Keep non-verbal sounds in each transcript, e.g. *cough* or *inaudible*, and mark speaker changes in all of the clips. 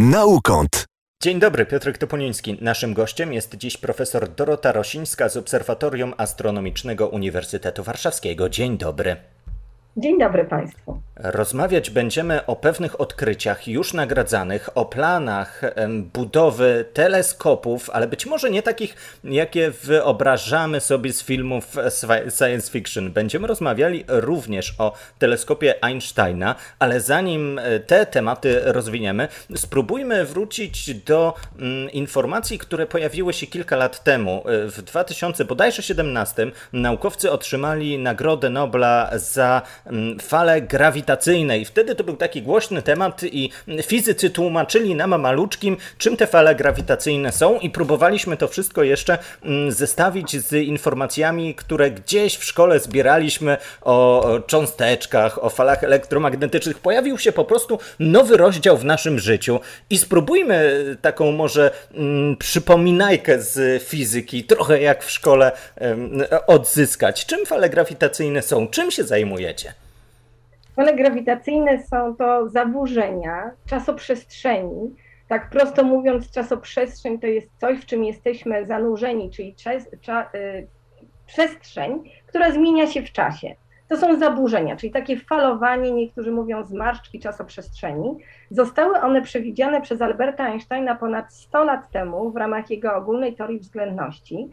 Speaker 1: Naukąt.
Speaker 2: Dzień dobry, Piotr Toponiński. Naszym gościem jest dziś profesor Dorota Rosińska z Obserwatorium Astronomicznego Uniwersytetu Warszawskiego. Dzień dobry.
Speaker 3: Dzień dobry Państwu.
Speaker 2: Rozmawiać będziemy o pewnych odkryciach już nagradzanych, o planach budowy teleskopów, ale być może nie takich, jakie wyobrażamy sobie z filmów science fiction. Będziemy rozmawiali również o teleskopie Einsteina, ale zanim e, te tematy rozwiniemy, spróbujmy wrócić do mm, informacji, które pojawiły się kilka lat temu. E, w 2017 naukowcy otrzymali Nagrodę Nobla za mm, falę grawitacyjną grawitacyjnej. Wtedy to był taki głośny temat i fizycy tłumaczyli nam maluczkim, czym te fale grawitacyjne są i próbowaliśmy to wszystko jeszcze mm, zestawić z informacjami, które gdzieś w szkole zbieraliśmy o cząsteczkach, o falach elektromagnetycznych. Pojawił się po prostu nowy rozdział w naszym życiu i spróbujmy taką może mm, przypominajkę z fizyki, trochę jak w szkole odzyskać. Czym fale grawitacyjne są? Czym się zajmujecie?
Speaker 3: Fale grawitacyjne są to zaburzenia czasoprzestrzeni. Tak prosto mówiąc, czasoprzestrzeń to jest coś, w czym jesteśmy zanurzeni, czyli czas, cza, y, przestrzeń, która zmienia się w czasie. To są zaburzenia, czyli takie falowanie, niektórzy mówią zmarszczki czasoprzestrzeni. Zostały one przewidziane przez Alberta Einsteina ponad 100 lat temu w ramach jego ogólnej teorii względności.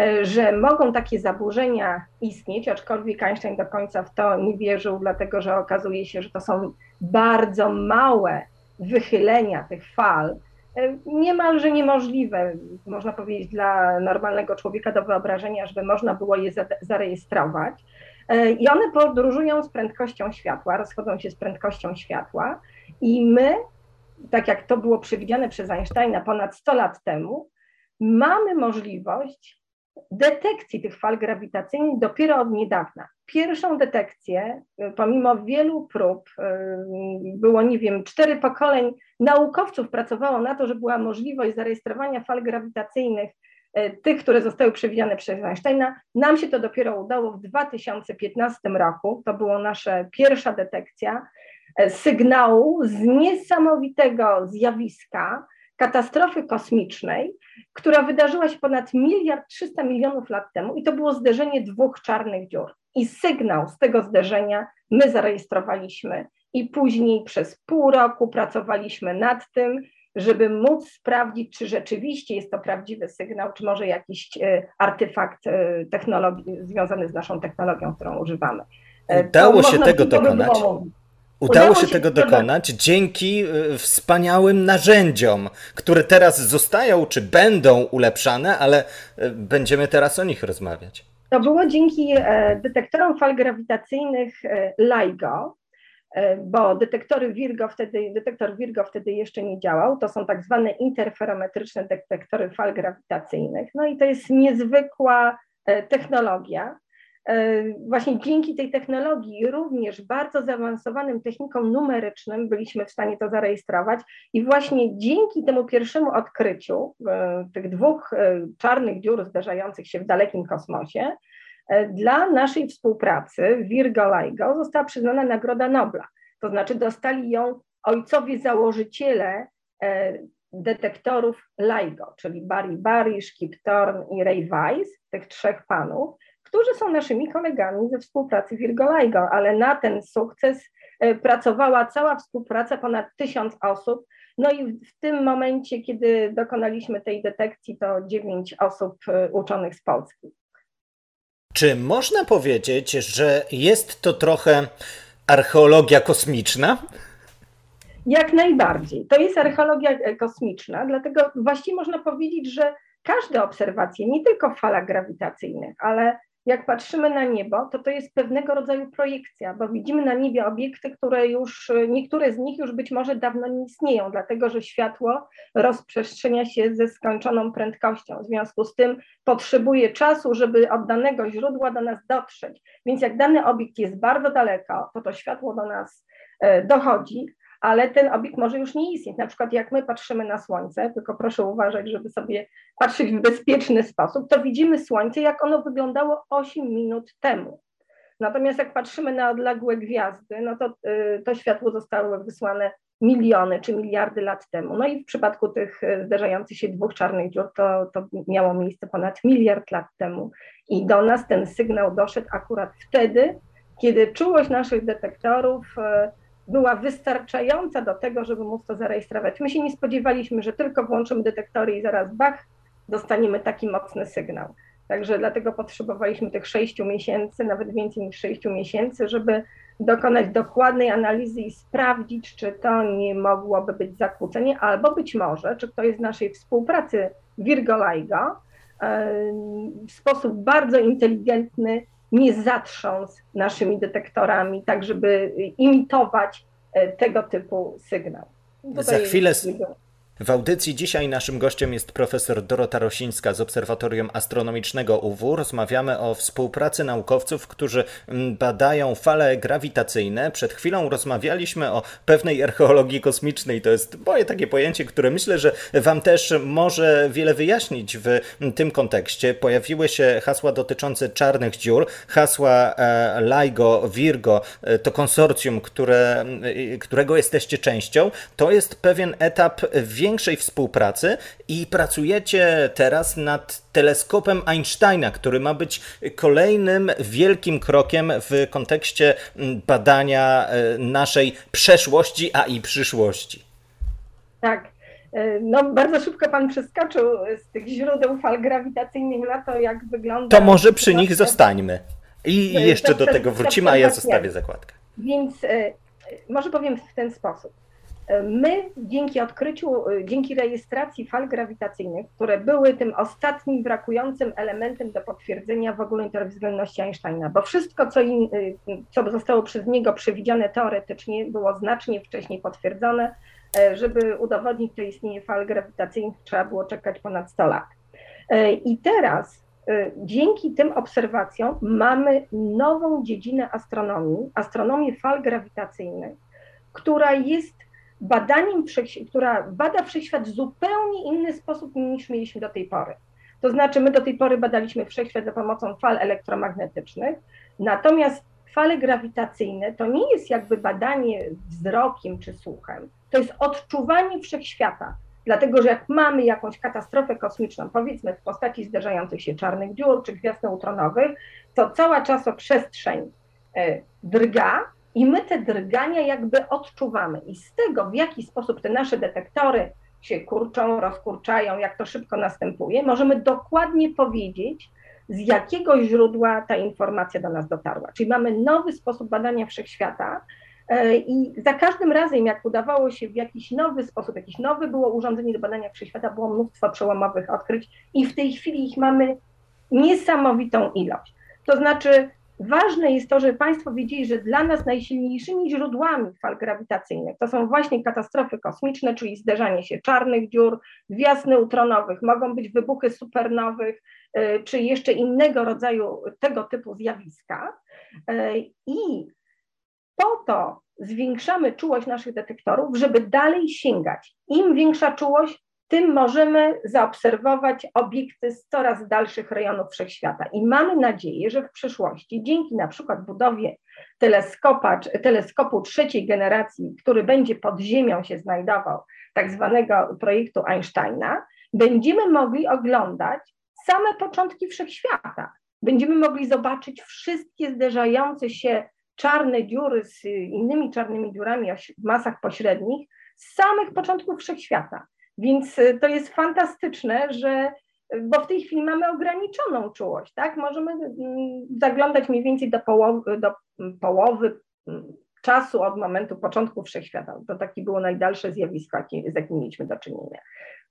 Speaker 3: E, że mogą takie zaburzenia istnieć, aczkolwiek Einstein do końca w to nie wierzył, dlatego że okazuje się, że to są bardzo małe wychylenia tych fal, e, niemalże niemożliwe, można powiedzieć, dla normalnego człowieka do wyobrażenia, żeby można było je zarejestrować. E, I one podróżują z prędkością światła, rozchodzą się z prędkością światła, i my, tak jak to było przewidziane przez Einsteina ponad 100 lat temu, mamy możliwość detekcji tych fal grawitacyjnych dopiero od niedawna. Pierwszą detekcję, y, pomimo wielu prób, y, było, nie wiem, cztery pokoleń naukowców pracowało na to, że była możliwość zarejestrowania fal grawitacyjnych, y, tych, które zostały przewidziane przez Einsteina. Nam się to dopiero udało w 2015 roku. To była nasza pierwsza detekcja sygnału z niesamowitego zjawiska, katastrofy kosmicznej, która wydarzyła się ponad miliard trzysta milionów lat temu i to było zderzenie dwóch czarnych dziur. I sygnał z tego zderzenia my zarejestrowaliśmy i później przez pół roku pracowaliśmy nad tym, żeby móc sprawdzić, czy rzeczywiście jest to prawdziwy sygnał, czy może jakiś e, artefakt e, technologii związany z naszą technologią, którą używamy.
Speaker 2: E, Udało to się tego dokonać. Udało, Udało się, się tego dokonać dzięki y, wspaniałym narzędziom, które teraz zostają czy będą ulepszane, ale y, będziemy teraz o nich rozmawiać.
Speaker 3: To było dzięki e, detektorom fal grawitacyjnych e, LIGO, e, bo detektory Virgo wtedy, detektor Virgo wtedy jeszcze nie działał. To są tak zwane interferometryczne detektory fal grawitacyjnych. No i to jest niezwykła technologia, właśnie dzięki tej technologii, również bardzo zaawansowanym technikom numerycznym, byliśmy w stanie to zarejestrować. I właśnie dzięki temu pierwszemu odkryciu e, tych dwóch e, czarnych dziur zderzających się w dalekim kosmosie, dla naszej współpracy Virgo LIGO została przyznana Nagroda Nobla. To znaczy dostali ją ojcowie założyciele detektorów LIGO, czyli Barry Barish, Kip Thorne i Ray Weiss, tych trzech panów którzy są naszymi kolegami ze współpracy Virgo ale na ten sukces e, pracowała cała współpraca, ponad tysiąc osób. No i w tym momencie, kiedy dokonaliśmy tej detekcji, to dziewięć osób e, uczonych z Polski.
Speaker 2: Czy można powiedzieć, że jest to trochę archeologia kosmiczna?
Speaker 3: Jak najbardziej. To jest archeologia e, kosmiczna, dlatego właściwie można powiedzieć, że każde obserwacje, nie tylko w falach grawitacyjnych, ale jak patrzymy na niebo, to to jest pewnego rodzaju projekcja, bo widzimy na niebie obiekty, które już, niektóre z nich już być może dawno nie istnieją, dlatego że światło rozprzestrzenia się ze skończoną prędkością. W związku z tym potrzebuje czasu, żeby od danego źródła do nas dotrzeć. Więc jak dany obiekt jest bardzo daleko, to to światło do nas e, dochodzi, ale ten obiekt może już nie istnieć. Na przykład jak my patrzymy na Słońce, tylko proszę uważać, żeby sobie patrzeć w bezpieczny sposób, to widzimy Słońce, jak ono wyglądało 8 minut temu. Natomiast jak patrzymy na odległe gwiazdy, no to y, to światło zostało wysłane miliony czy miliardy lat temu. No i w przypadku tych e, zderzających się dwóch czarnych dziur to, to miało miejsce ponad miliard lat temu. I do nas ten sygnał doszedł akurat wtedy, kiedy czułość naszych detektorów e, była wystarczająca do tego, żeby móc to zarejestrować. My się nie spodziewaliśmy, że tylko włączymy detektory i zaraz bach, dostaniemy taki mocny sygnał. Także dlatego potrzebowaliśmy tych sześciu miesięcy, nawet więcej niż sześciu miesięcy, żeby dokonać dokładnej analizy i sprawdzić, czy to nie mogłoby być zakłócenie, albo być może, czy ktoś z naszej współpracy Virgo LIGO e, w sposób bardzo inteligentny nie zatrząsł naszymi detektorami, tak żeby imitować e, tego typu sygnał.
Speaker 2: Tutaj Za chwilę, w audycji dzisiaj naszym gościem jest profesor Dorota Rosińska z Obserwatorium Astronomicznego UW. Rozmawiamy o współpracy naukowców, którzy mm, badają fale grawitacyjne. Przed chwilą rozmawialiśmy o pewnej archeologii kosmicznej. To jest moje takie pojęcie, które myślę, że Wam też może wiele wyjaśnić w tym kontekście. Pojawiły się hasła dotyczące czarnych dziur, hasła e, LIGO, Virgo, e, to konsorcjum, które, e, którego jesteście częścią. To jest pewien etap w większej współpracy i pracujecie teraz nad teleskopem Einsteina, który ma być kolejnym wielkim krokiem w kontekście mm, badania e, naszej przeszłości, a i przyszłości.
Speaker 3: Tak. E, no, bardzo szybko pan przeskoczył z tych źródeł fal grawitacyjnych na to, jak wygląda.
Speaker 2: To może przy nich zostańmy. I jeszcze do tego wrócimy, a ja zostawię zakładkę.
Speaker 3: Więc e, może powiem w ten sposób. My dzięki odkryciu, dzięki rejestracji fal grawitacyjnych, które były tym ostatnim brakującym elementem do potwierdzenia w ogóle interwzględności Einsteina, bo wszystko, co, in, co zostało przez niego przewidziane teoretycznie, było znacznie wcześniej potwierdzone. E, żeby udowodnić to istnienie fal grawitacyjnych, trzeba było czekać ponad 100 lat. E, I teraz e, dzięki tym obserwacjom mamy nową dziedzinę astronomii, astronomię fal grawitacyjnych, która jest badaniem, która bada wszechświat w zupełnie inny sposób niż mieliśmy do tej pory. To znaczy, my do tej pory badaliśmy wszechświat za pomocą fal elektromagnetycznych, natomiast fale grawitacyjne to nie jest jakby badanie wzrokiem czy słuchem, to jest odczuwanie wszechświata. Dlatego, że jak mamy jakąś katastrofę kosmiczną, powiedzmy w postaci zderzających się czarnych dziur czy gwiazd neutronowych, to cała czasoprzestrzeń e, drga, i my te drgania jakby odczuwamy. I z tego, w jaki sposób te nasze detektory się kurczą, rozkurczają, jak to szybko następuje, możemy dokładnie powiedzieć, z jakiego źródła ta informacja do nas dotarła. Czyli mamy nowy sposób badania wszechświata. E, I za każdym razem, jak udawało się w jakiś nowy sposób, jakieś nowe było urządzenie do badania wszechświata, było mnóstwo przełomowych odkryć, i w tej chwili ich mamy niesamowitą ilość. To znaczy, Ważne jest to, żeby Państwo wiedzieli, że dla nas najsilniejszymi źródłami fal grawitacyjnych to są właśnie katastrofy kosmiczne, czyli zderzanie się czarnych dziur, gwiazd neutronowych, mogą być wybuchy supernowych, y, czy jeszcze innego rodzaju tego typu zjawiska. Y, I po to zwiększamy czułość naszych detektorów, żeby dalej sięgać. Im większa czułość, tym możemy zaobserwować obiekty z coraz dalszych rejonów wszechświata. I mamy nadzieję, że w przyszłości, dzięki na przykład budowie teleskopa, teleskopu trzeciej generacji, który będzie pod ziemią się znajdował, tak zwanego projektu Einsteina, będziemy mogli oglądać same początki wszechświata. Będziemy mogli zobaczyć wszystkie zderzające się czarne dziury z innymi czarnymi dziurami w masach pośrednich z samych początków wszechświata. Więc y, to jest fantastyczne, że bo w tej chwili mamy ograniczoną czułość, tak? Możemy mm, zaglądać mniej więcej do połowy, do połowy mm, czasu od momentu początku wszechświata. To takie było najdalsze zjawisko, z jakim mieliśmy do czynienia.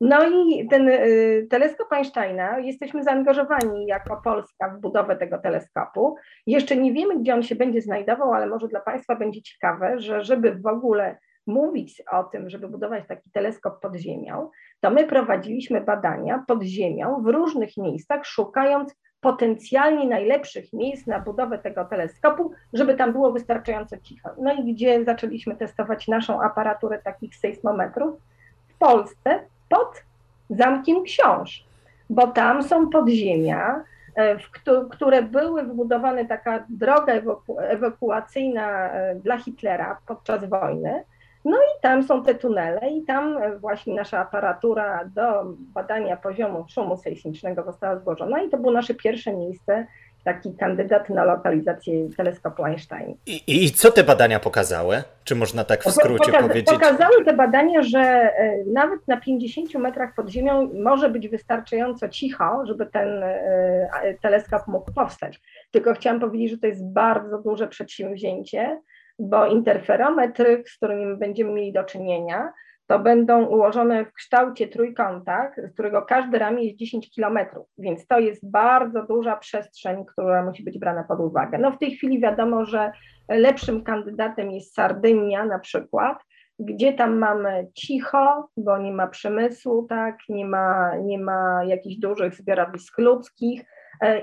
Speaker 3: No i ten y, teleskop Einsteina, jesteśmy zaangażowani jako Polska w budowę tego teleskopu. Jeszcze nie wiemy, gdzie on się będzie znajdował, ale może dla Państwa będzie ciekawe, że żeby w ogóle mówić o tym, żeby budować taki teleskop pod ziemią, to my prowadziliśmy badania pod ziemią w różnych miejscach, szukając potencjalnie najlepszych miejsc na budowę tego teleskopu, żeby tam było wystarczająco cicho. No i gdzie zaczęliśmy testować naszą aparaturę takich sejsmometrów? W Polsce pod Zamkiem Książ, bo tam są podziemia, e, w które były wybudowane taka droga ewakuacyjna e, dla Hitlera podczas wojny, No i tam są te tunele i tam właśnie nasza aparatura do badania poziomu szumu sejsmicznego została złożona i to było nasze pierwsze miejsce taki kandydat na lokalizację teleskopu Einstein.
Speaker 2: I, I, co te badania pokazały? Czy można tak w skrócie Pokaza powiedzieć?
Speaker 3: Pokazały te badania, że e, nawet na 50 metrach pod ziemią może być wystarczająco cicho, żeby ten e, teleskop mógł powstać. Tylko chciałam powiedzieć, że to jest bardzo duże przedsięwzięcie, bo interferometry, z którymi będziemy mieli do czynienia, to będą ułożone w kształcie trójkąta, z którego każdy ramię jest 10 kilometrów, więc to jest bardzo duża przestrzeń, która musi być brana pod uwagę. No w tej chwili wiadomo, że lepszym kandydatem jest Sardynia na przykład, gdzie tam mamy cicho, bo nie ma przemysłu, tak, nie ma, nie ma jakichś dużych zbiorowisk ludzkich,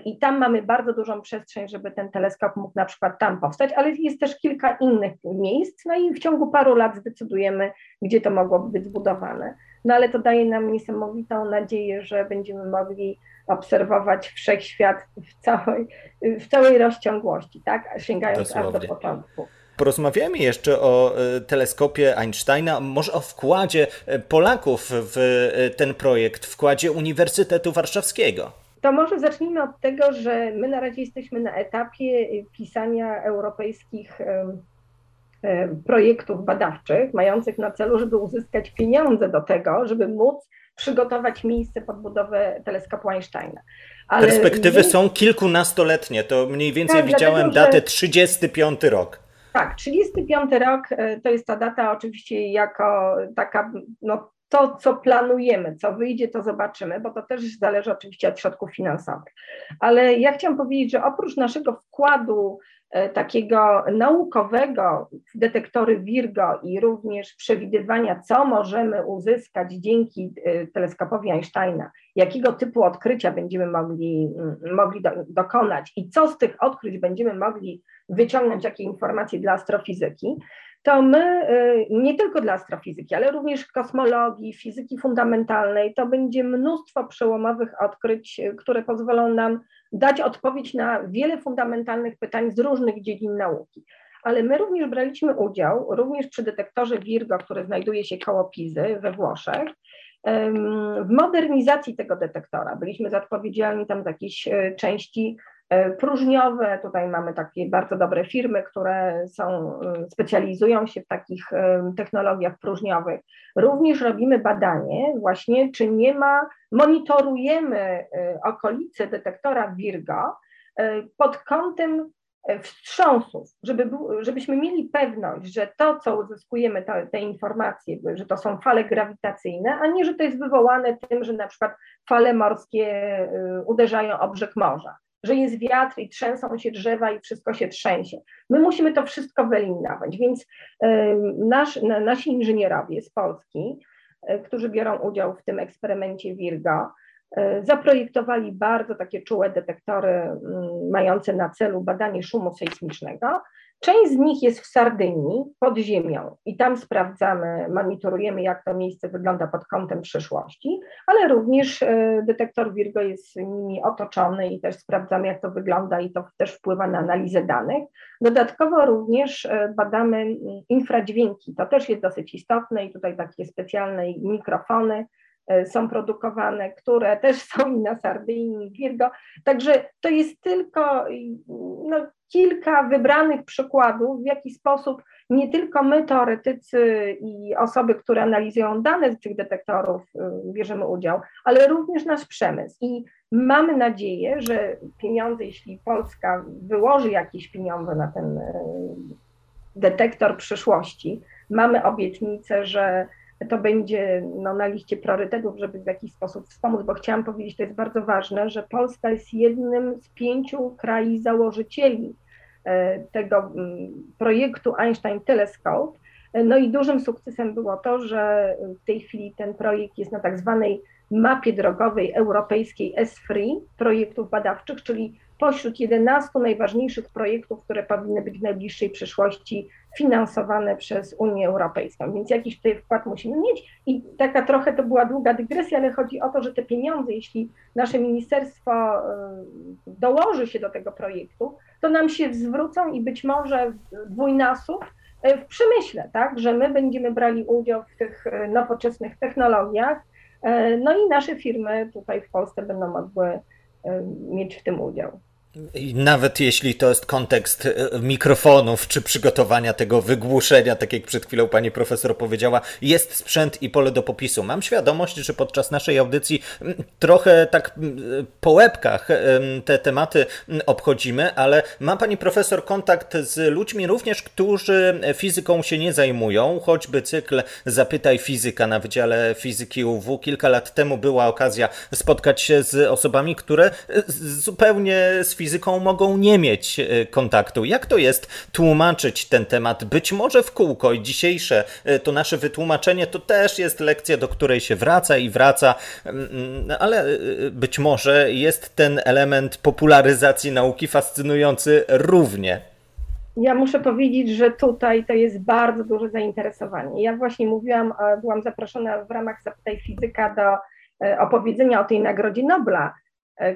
Speaker 3: I tam mamy bardzo dużą przestrzeń, żeby ten teleskop mógł na przykład tam powstać, ale jest też kilka innych miejsc, no i w ciągu paru lat zdecydujemy, gdzie to mogłoby być zbudowane. No ale to daje nam niesamowitą nadzieję, że będziemy mogli obserwować wszechświat w całej, w całej rozciągłości, tak? sięgając Dosłownie. aż do początku.
Speaker 2: Porozmawiamy jeszcze o e, teleskopie Einsteina, może o wkładzie e, Polaków w ten projekt, wkładzie Uniwersytetu Warszawskiego.
Speaker 3: To może zacznijmy od tego, że my na razie jesteśmy na etapie pisania europejskich projektów badawczych, mających na celu, żeby uzyskać pieniądze do tego, żeby móc przygotować miejsce pod budowę teleskopu Einsteina.
Speaker 2: Ale Perspektywy są kilkunastoletnie, to mniej więcej tak, widziałem dlatego, datę 35 rok.
Speaker 3: Tak, 35 rok e, to jest ta data oczywiście jako taka no, to, co planujemy, co wyjdzie, to zobaczymy, bo to też zależy oczywiście od środków finansowych. Ale ja chciałam powiedzieć, że oprócz naszego wkładu e, takiego naukowego w detektory Virgo i również przewidywania, co możemy uzyskać dzięki e, teleskopowi Einsteina, jakiego typu odkrycia będziemy mogli, mogli do, dokonać i co z tych odkryć będziemy mogli wyciągnąć, jakie informacje dla astrofizyki, to my y, nie tylko dla astrofizyki, ale również kosmologii, fizyki fundamentalnej, to będzie mnóstwo przełomowych odkryć, y, które pozwolą nam dać odpowiedź na wiele fundamentalnych pytań z różnych dziedzin nauki. Ale my również braliśmy udział, również przy detektorze Virgo, który znajduje się koło Pizy we Włoszech, w modernizacji tego detektora. Byliśmy odpowiedzialni tam za jakieś y, części próżniowe. Tutaj mamy takie bardzo dobre firmy, które są, e, specjalizują się w takich e, technologiach próżniowych. Również robimy badanie właśnie, czy nie ma, monitorujemy okolice detektora Virgo pod kątem wstrząsów, żeby, żebyśmy mieli pewność, że to, co uzyskujemy, te, te informacje, że to są fale grawitacyjne, a nie, że to jest wywołane tym, że na przykład fale morskie uderzają o brzeg morza że jest wiatr i trzęsą się drzewa i wszystko się trzęsie. My musimy to wszystko wyeliminować, więc nasz, nasi inżynierowie z Polski, e, którzy biorą udział w tym eksperymencie Virgo, e, zaprojektowali bardzo takie czułe detektory mające na celu badanie szumu sejsmicznego, Część z nich jest w Sardynii, pod ziemią i tam sprawdzamy, monitorujemy, jak to miejsce wygląda pod kątem przyszłości, ale również e, detektor Virgo jest nimi otoczony i też sprawdzamy, jak to wygląda i to też wpływa na analizę danych. Dodatkowo również e, badamy infradźwięki, to też jest dosyć istotne i tutaj takie specjalne mikrofony, są produkowane, które też *laughs* są i na Sardynii, i Virgo. Także to jest tylko no, kilka wybranych przykładów, w jaki sposób nie tylko my, teoretycy i osoby, które analizują dane z tych detektorów, y, bierzemy udział, ale również nasz przemysł. I mamy nadzieję, że pieniądze, jeśli Polska wyłoży jakieś pieniądze na ten y, detektor przyszłości, mamy obietnicę, że to będzie no, na liście priorytetów, żeby w jakiś sposób wspomóc, bo chciałam powiedzieć, to jest bardzo ważne, że Polska jest jednym z pięciu krajów założycieli e, tego mm, projektu Einstein Telescope. No i dużym sukcesem było to, że w tej chwili ten projekt jest na tak zwanej mapie drogowej europejskiej S-Free projektów badawczych, czyli pośród 11 najważniejszych projektów, które powinny być w najbliższej przyszłości finansowane przez Unię Europejską. Więc jakiś tutaj wkład musimy mieć i taka trochę to była długa dygresja, ale chodzi o to, że te pieniądze, jeśli nasze ministerstwo y, dołoży się do tego projektu, to nam się zwrócą i być może dwójnasób w przemyśle, tak, że my będziemy brali udział w tych nowoczesnych technologiach, no i nasze firmy tutaj w Polsce będą mogły mieć w tym udział.
Speaker 2: Nawet jeśli to jest kontekst e, mikrofonów czy przygotowania tego wygłuszenia, tak jak przed chwilą pani profesor powiedziała, jest sprzęt i pole do popisu. Mam świadomość, że podczas naszej audycji trochę tak po łebkach te tematy obchodzimy, ale ma pani profesor kontakt z ludźmi również, którzy fizyką się nie zajmują, choćby cykl Zapytaj fizyka na Wydziale Fizyki UW. Kilka lat temu była okazja spotkać się z osobami, które zupełnie z fizyką mogą nie mieć e, kontaktu. Jak to jest tłumaczyć ten temat? Być może w kółko i dzisiejsze e, to nasze wytłumaczenie to też jest lekcja, do której się wraca i wraca, mm, mm, ale e, być może jest ten element popularyzacji nauki fascynujący równie.
Speaker 3: Ja muszę powiedzieć, że tutaj to jest bardzo duże zainteresowanie. Ja właśnie mówiłam, byłam zaproszona w ramach Zapytaj Fizyka do opowiedzenia o tej Nagrodzie Nobla,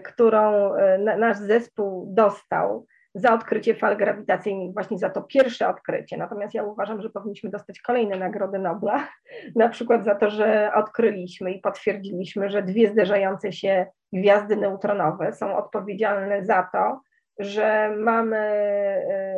Speaker 3: którą e, nasz zespół dostał za odkrycie fal grawitacyjnych, właśnie za to pierwsze odkrycie. Natomiast ja uważam, że powinniśmy dostać kolejne nagrody Nobla, *laughs* na przykład za to, że odkryliśmy i potwierdziliśmy, że dwie zderzające się gwiazdy neutronowe są odpowiedzialne za to, że mamy, e,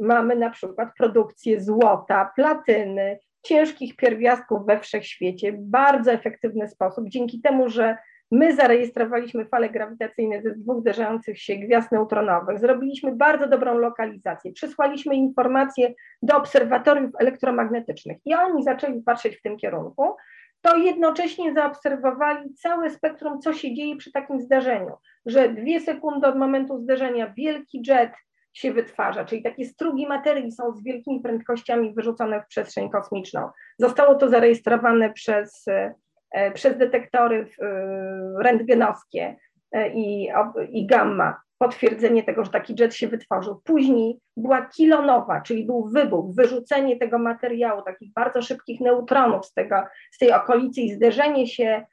Speaker 3: mamy na przykład produkcję złota, platyny, ciężkich pierwiastków we wszechświecie w bardzo efektywny sposób, dzięki temu, że My zarejestrowaliśmy fale grawitacyjne ze dwóch uderzających się gwiazd neutronowych, zrobiliśmy bardzo dobrą lokalizację, przysłaliśmy informacje do obserwatoriów elektromagnetycznych i oni zaczęli patrzeć w tym kierunku, to jednocześnie zaobserwowali całe spektrum, co się dzieje przy takim zdarzeniu, że dwie sekundy od momentu zderzenia wielki jet się wytwarza, czyli takie strugi materii są z wielkimi prędkościami wyrzucone w przestrzeń kosmiczną. Zostało to zarejestrowane przez przez detektory e, rentgenowskie e, i, i gamma potwierdzenie tego, że taki jet się wytworzył. Później była kilonowa, czyli był wybuch, wyrzucenie tego materiału, takich bardzo szybkich neutronów z, tego, z tej okolicy i zderzenie się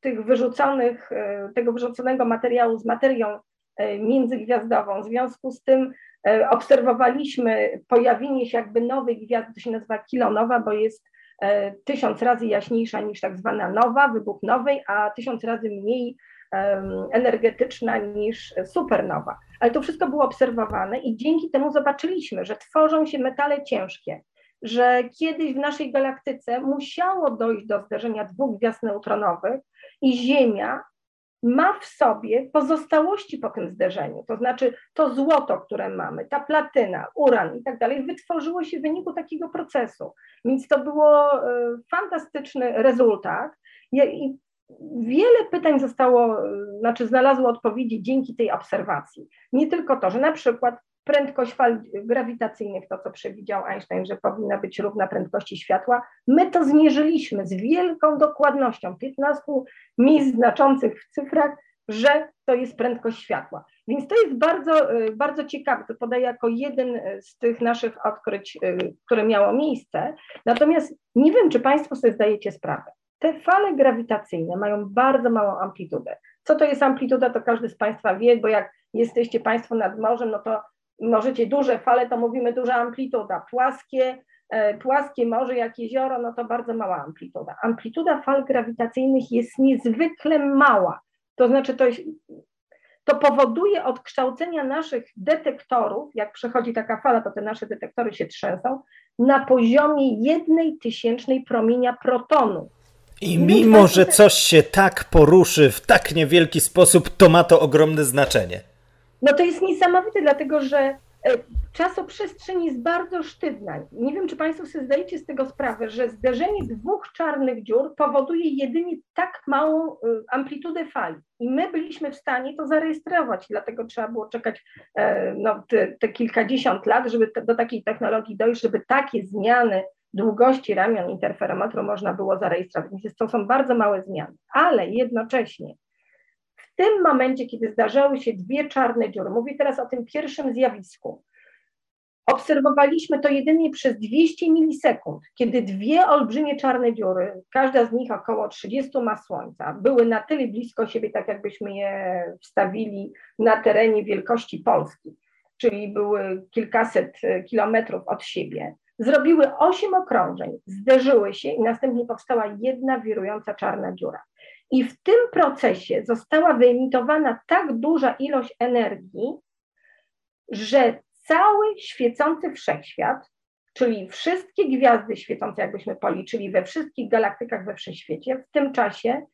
Speaker 3: tych wyrzuconych, tego wyrzuconego materiału z materią międzygwiazdową. W związku z tym obserwowaliśmy pojawienie się jakby nowej gwiazdy, to się nazywa kilonowa, bo jest E, tysiąc razy jaśniejsza niż tak zwana nowa, wybuch nowej, a tysiąc razy mniej energetyczna niż supernowa. Ale to wszystko było obserwowane i dzięki temu zobaczyliśmy, że tworzą się metale ciężkie, że kiedyś w naszej galaktyce musiało dojść do zderzenia dwóch gwiazd neutronowych i Ziemia ma w sobie pozostałości po tym zderzeniu, to znaczy to złoto, które mamy, ta platyna, uran i tak dalej, wytworzyło się w wyniku takiego procesu. Więc to było e, fantastyczny rezultat i wiele pytań zostało, e, znaczy znalazło odpowiedzi dzięki tej obserwacji. Nie tylko to, że na przykład prędkość fal grawitacyjnych, to co przewidział Einstein, że powinna być równa prędkości światła, my to zmierzyliśmy z wielką dokładnością, 15 miejsc znaczących w cyfrach, że to jest prędkość światła. Więc to jest bardzo, y, bardzo ciekawe, to podaję jako jeden y, z tych naszych odkryć, y, które miało miejsce. Natomiast nie wiem, czy Państwo sobie zdajecie sprawę. Te fale grawitacyjne mają bardzo małą amplitudę. Co to jest amplituda, to każdy z Państwa wie, bo jak jesteście Państwo nad morzem, no to możecie duże fale, to mówimy duża amplituda. Płaskie, e, płaskie morze jak jezioro, no to bardzo mała amplituda. Amplituda fal grawitacyjnych jest niezwykle mała. To znaczy, to, to powoduje odkształcenia naszych detektorów, jak przechodzi taka fala, to te nasze detektory się trzęsą, na poziomie jednej tysięcznej promienia protonu.
Speaker 2: I mimo, że coś się tak poruszy w tak niewielki sposób, to ma to ogromne znaczenie.
Speaker 3: No to jest niesamowite, dlatego że e, czasoprzestrzeń jest bardzo sztywna. Nie wiem, czy Państwo sobie zdajecie z tego sprawę, że zderzenie dwóch czarnych dziur powoduje jedynie tak małą e, amplitudę fali. I my byliśmy w stanie to zarejestrować, dlatego trzeba było czekać e, no, te, te kilkadziesiąt lat, żeby do takiej technologii dojść, żeby takie zmiany długości ramion interferometru można było zarejestrować. Więc to są bardzo małe zmiany, ale jednocześnie tym momencie, kiedy zdarzały się dwie czarne dziury, mówię teraz o tym pierwszym zjawisku, obserwowaliśmy to jedynie przez 200 milisekund, kiedy dwie olbrzymie czarne dziury, każda z nich około 30 ma Słońca, były na tyle blisko siebie, tak jakbyśmy je wstawili na terenie wielkości Polski, czyli były kilkaset kilometrów od siebie, zrobiły osiem okrążeń, zderzyły się i następnie powstała jedna wirująca czarna dziura. I w tym procesie została wyemitowana tak duża ilość energii, że cały świecący wszechświat, czyli wszystkie gwiazdy świecące, jakbyśmy policzyli we wszystkich galaktykach we wszechświecie, w tym czasie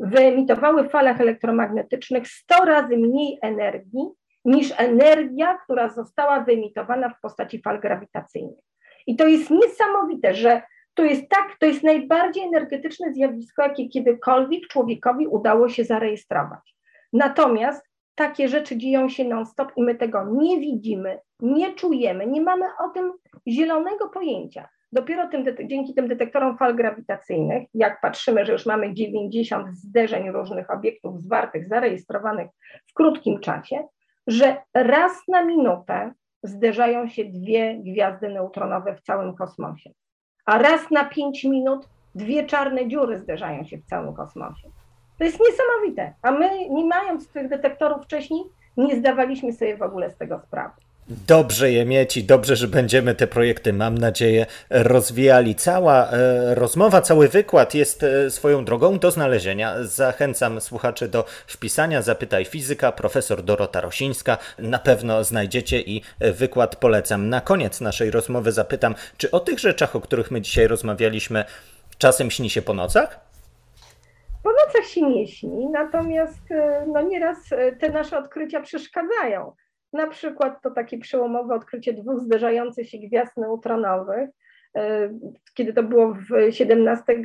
Speaker 3: wyemitowały w falach elektromagnetycznych 100 razy mniej energii niż energia, która została wyemitowana w postaci fal grawitacyjnych. I to jest niesamowite, że to jest tak, to jest najbardziej energetyczne zjawisko, jakie kiedykolwiek człowiekowi udało się zarejestrować. Natomiast takie rzeczy dzieją się non-stop i my tego nie widzimy, nie czujemy, nie mamy o tym zielonego pojęcia. Dopiero tym, dzięki tym detektorom fal grawitacyjnych, jak patrzymy, że już mamy 90 zderzeń różnych obiektów zwartych, zarejestrowanych w krótkim czasie, że raz na minutę zderzają się dwie gwiazdy neutronowe w całym kosmosie, a raz na pięć minut dwie czarne dziury zderzają się w całym kosmosie. To jest niesamowite, a my, nie mając tych detektorów wcześniej, nie zdawaliśmy sobie w ogóle z tego sprawy.
Speaker 2: Dobrze je mieć i dobrze, że będziemy te projekty, mam nadzieję, rozwijali. Cała e, rozmowa, cały wykład jest e, swoją drogą do znalezienia. Zachęcam słuchaczy do wpisania Zapytaj Fizyka, profesor Dorota Rosińska. Na pewno znajdziecie i e, wykład polecam. Na koniec naszej rozmowy zapytam, czy o tych rzeczach, o których my dzisiaj rozmawialiśmy, czasem śni się po nocach?
Speaker 3: Po nocach się nie śni, natomiast no nieraz te nasze odkrycia przeszkadzają na przykład to takie przełomowe odkrycie dwóch zderzających się gwiazd neutronowych, e, kiedy to było w 17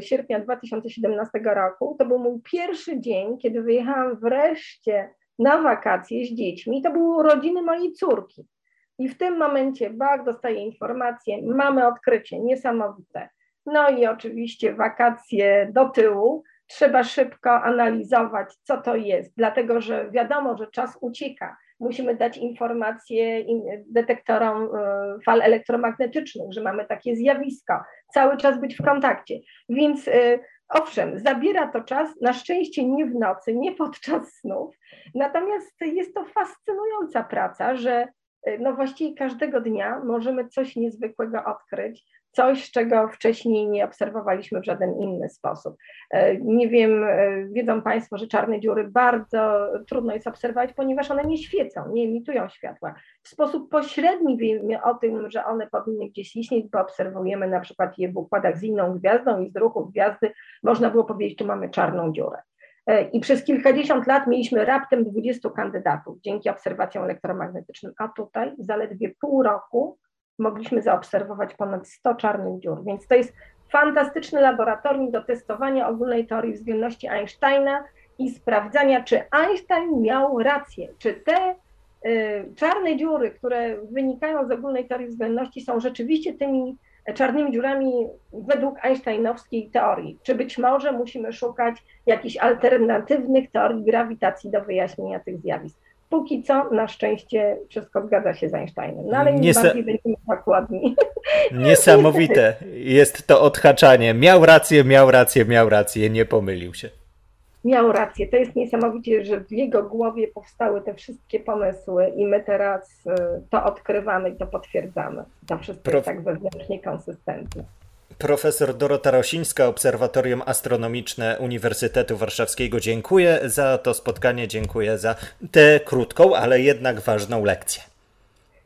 Speaker 3: sierpnia 2017 roku. To był mój pierwszy dzień, kiedy wyjechałam wreszcie na wakacje z dziećmi. To były urodziny mojej córki. I w tym momencie Bach dostaje informację, mamy odkrycie niesamowite. No i oczywiście wakacje do tyłu, trzeba szybko analizować, co to jest, dlatego że wiadomo, że czas ucieka musimy dać informacje detektorom e, fal elektromagnetycznych, że mamy takie zjawisko, cały czas być w kontakcie. Więc e, owszem, zabiera to czas, na szczęście nie w nocy, nie podczas snów, natomiast jest to fascynująca praca, że e, no właściwie każdego dnia możemy coś niezwykłego odkryć, coś, czego wcześniej nie obserwowaliśmy w żaden inny sposób. E, nie wiem, e, wiedzą Państwo, że czarne dziury bardzo trudno jest obserwować, ponieważ one nie świecą, nie emitują światła. W sposób pośredni wiemy o tym, że one powinny gdzieś istnieć, bo obserwujemy na przykład je w układach z inną gwiazdą i z ruchu gwiazdy można było powiedzieć, tu mamy czarną dziurę. E, I przez kilkadziesiąt lat mieliśmy raptem 20 kandydatów dzięki obserwacjom elektromagnetycznym, a tutaj zaledwie pół roku mogliśmy zaobserwować ponad 100 czarnych dziur. Więc to jest fantastyczny laboratorium do testowania ogólnej teorii względności Einsteina i sprawdzania, czy Einstein miał rację, czy te y, czarne dziury, które wynikają z ogólnej teorii względności, są rzeczywiście tymi czarnymi dziurami według einsteinowskiej teorii. Czy być może musimy szukać jakichś alternatywnych teorii grawitacji do wyjaśnienia tych zjawisk póki co na szczęście wszystko zgadza się z Einsteinem. No ale Niesa... bardziej będziemy dokładni. *laughs*
Speaker 2: Niesamowite jest to odhaczanie. Miał rację, miał rację, miał rację, nie pomylił się.
Speaker 3: Miał rację. To jest niesamowicie, że w jego głowie powstały te wszystkie pomysły i my teraz y, to odkrywamy i to potwierdzamy. To wszystko Prof... jest tak wewnętrznie konsystentne.
Speaker 2: Profesor Dorota Rosińska, Obserwatorium Astronomiczne Uniwersytetu Warszawskiego. Dziękuję za to spotkanie, dziękuję za tę krótką, ale jednak ważną lekcję.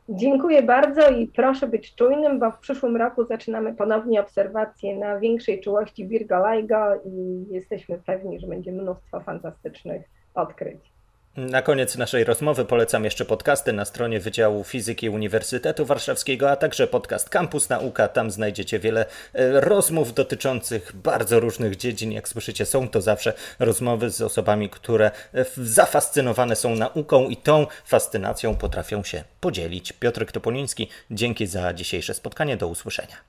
Speaker 3: Dziękuję bardzo i proszę być czujnym, bo w przyszłym roku zaczynamy ponownie obserwacje na większej czułości Virgo LIGO i jesteśmy pewni, że będzie mnóstwo fantastycznych odkryć.
Speaker 2: Na koniec naszej rozmowy polecam jeszcze podcasty na stronie Wydziału Fizyki Uniwersytetu Warszawskiego, a także podcast Campus Nauka. Tam znajdziecie wiele e, rozmów dotyczących bardzo różnych dziedzin. Jak słyszycie, są to zawsze rozmowy z osobami, które e, zafascynowane są nauką i tą fascynacją potrafią się podzielić. Piotr Topoliński, dzięki za dzisiejsze spotkanie. Do usłyszenia.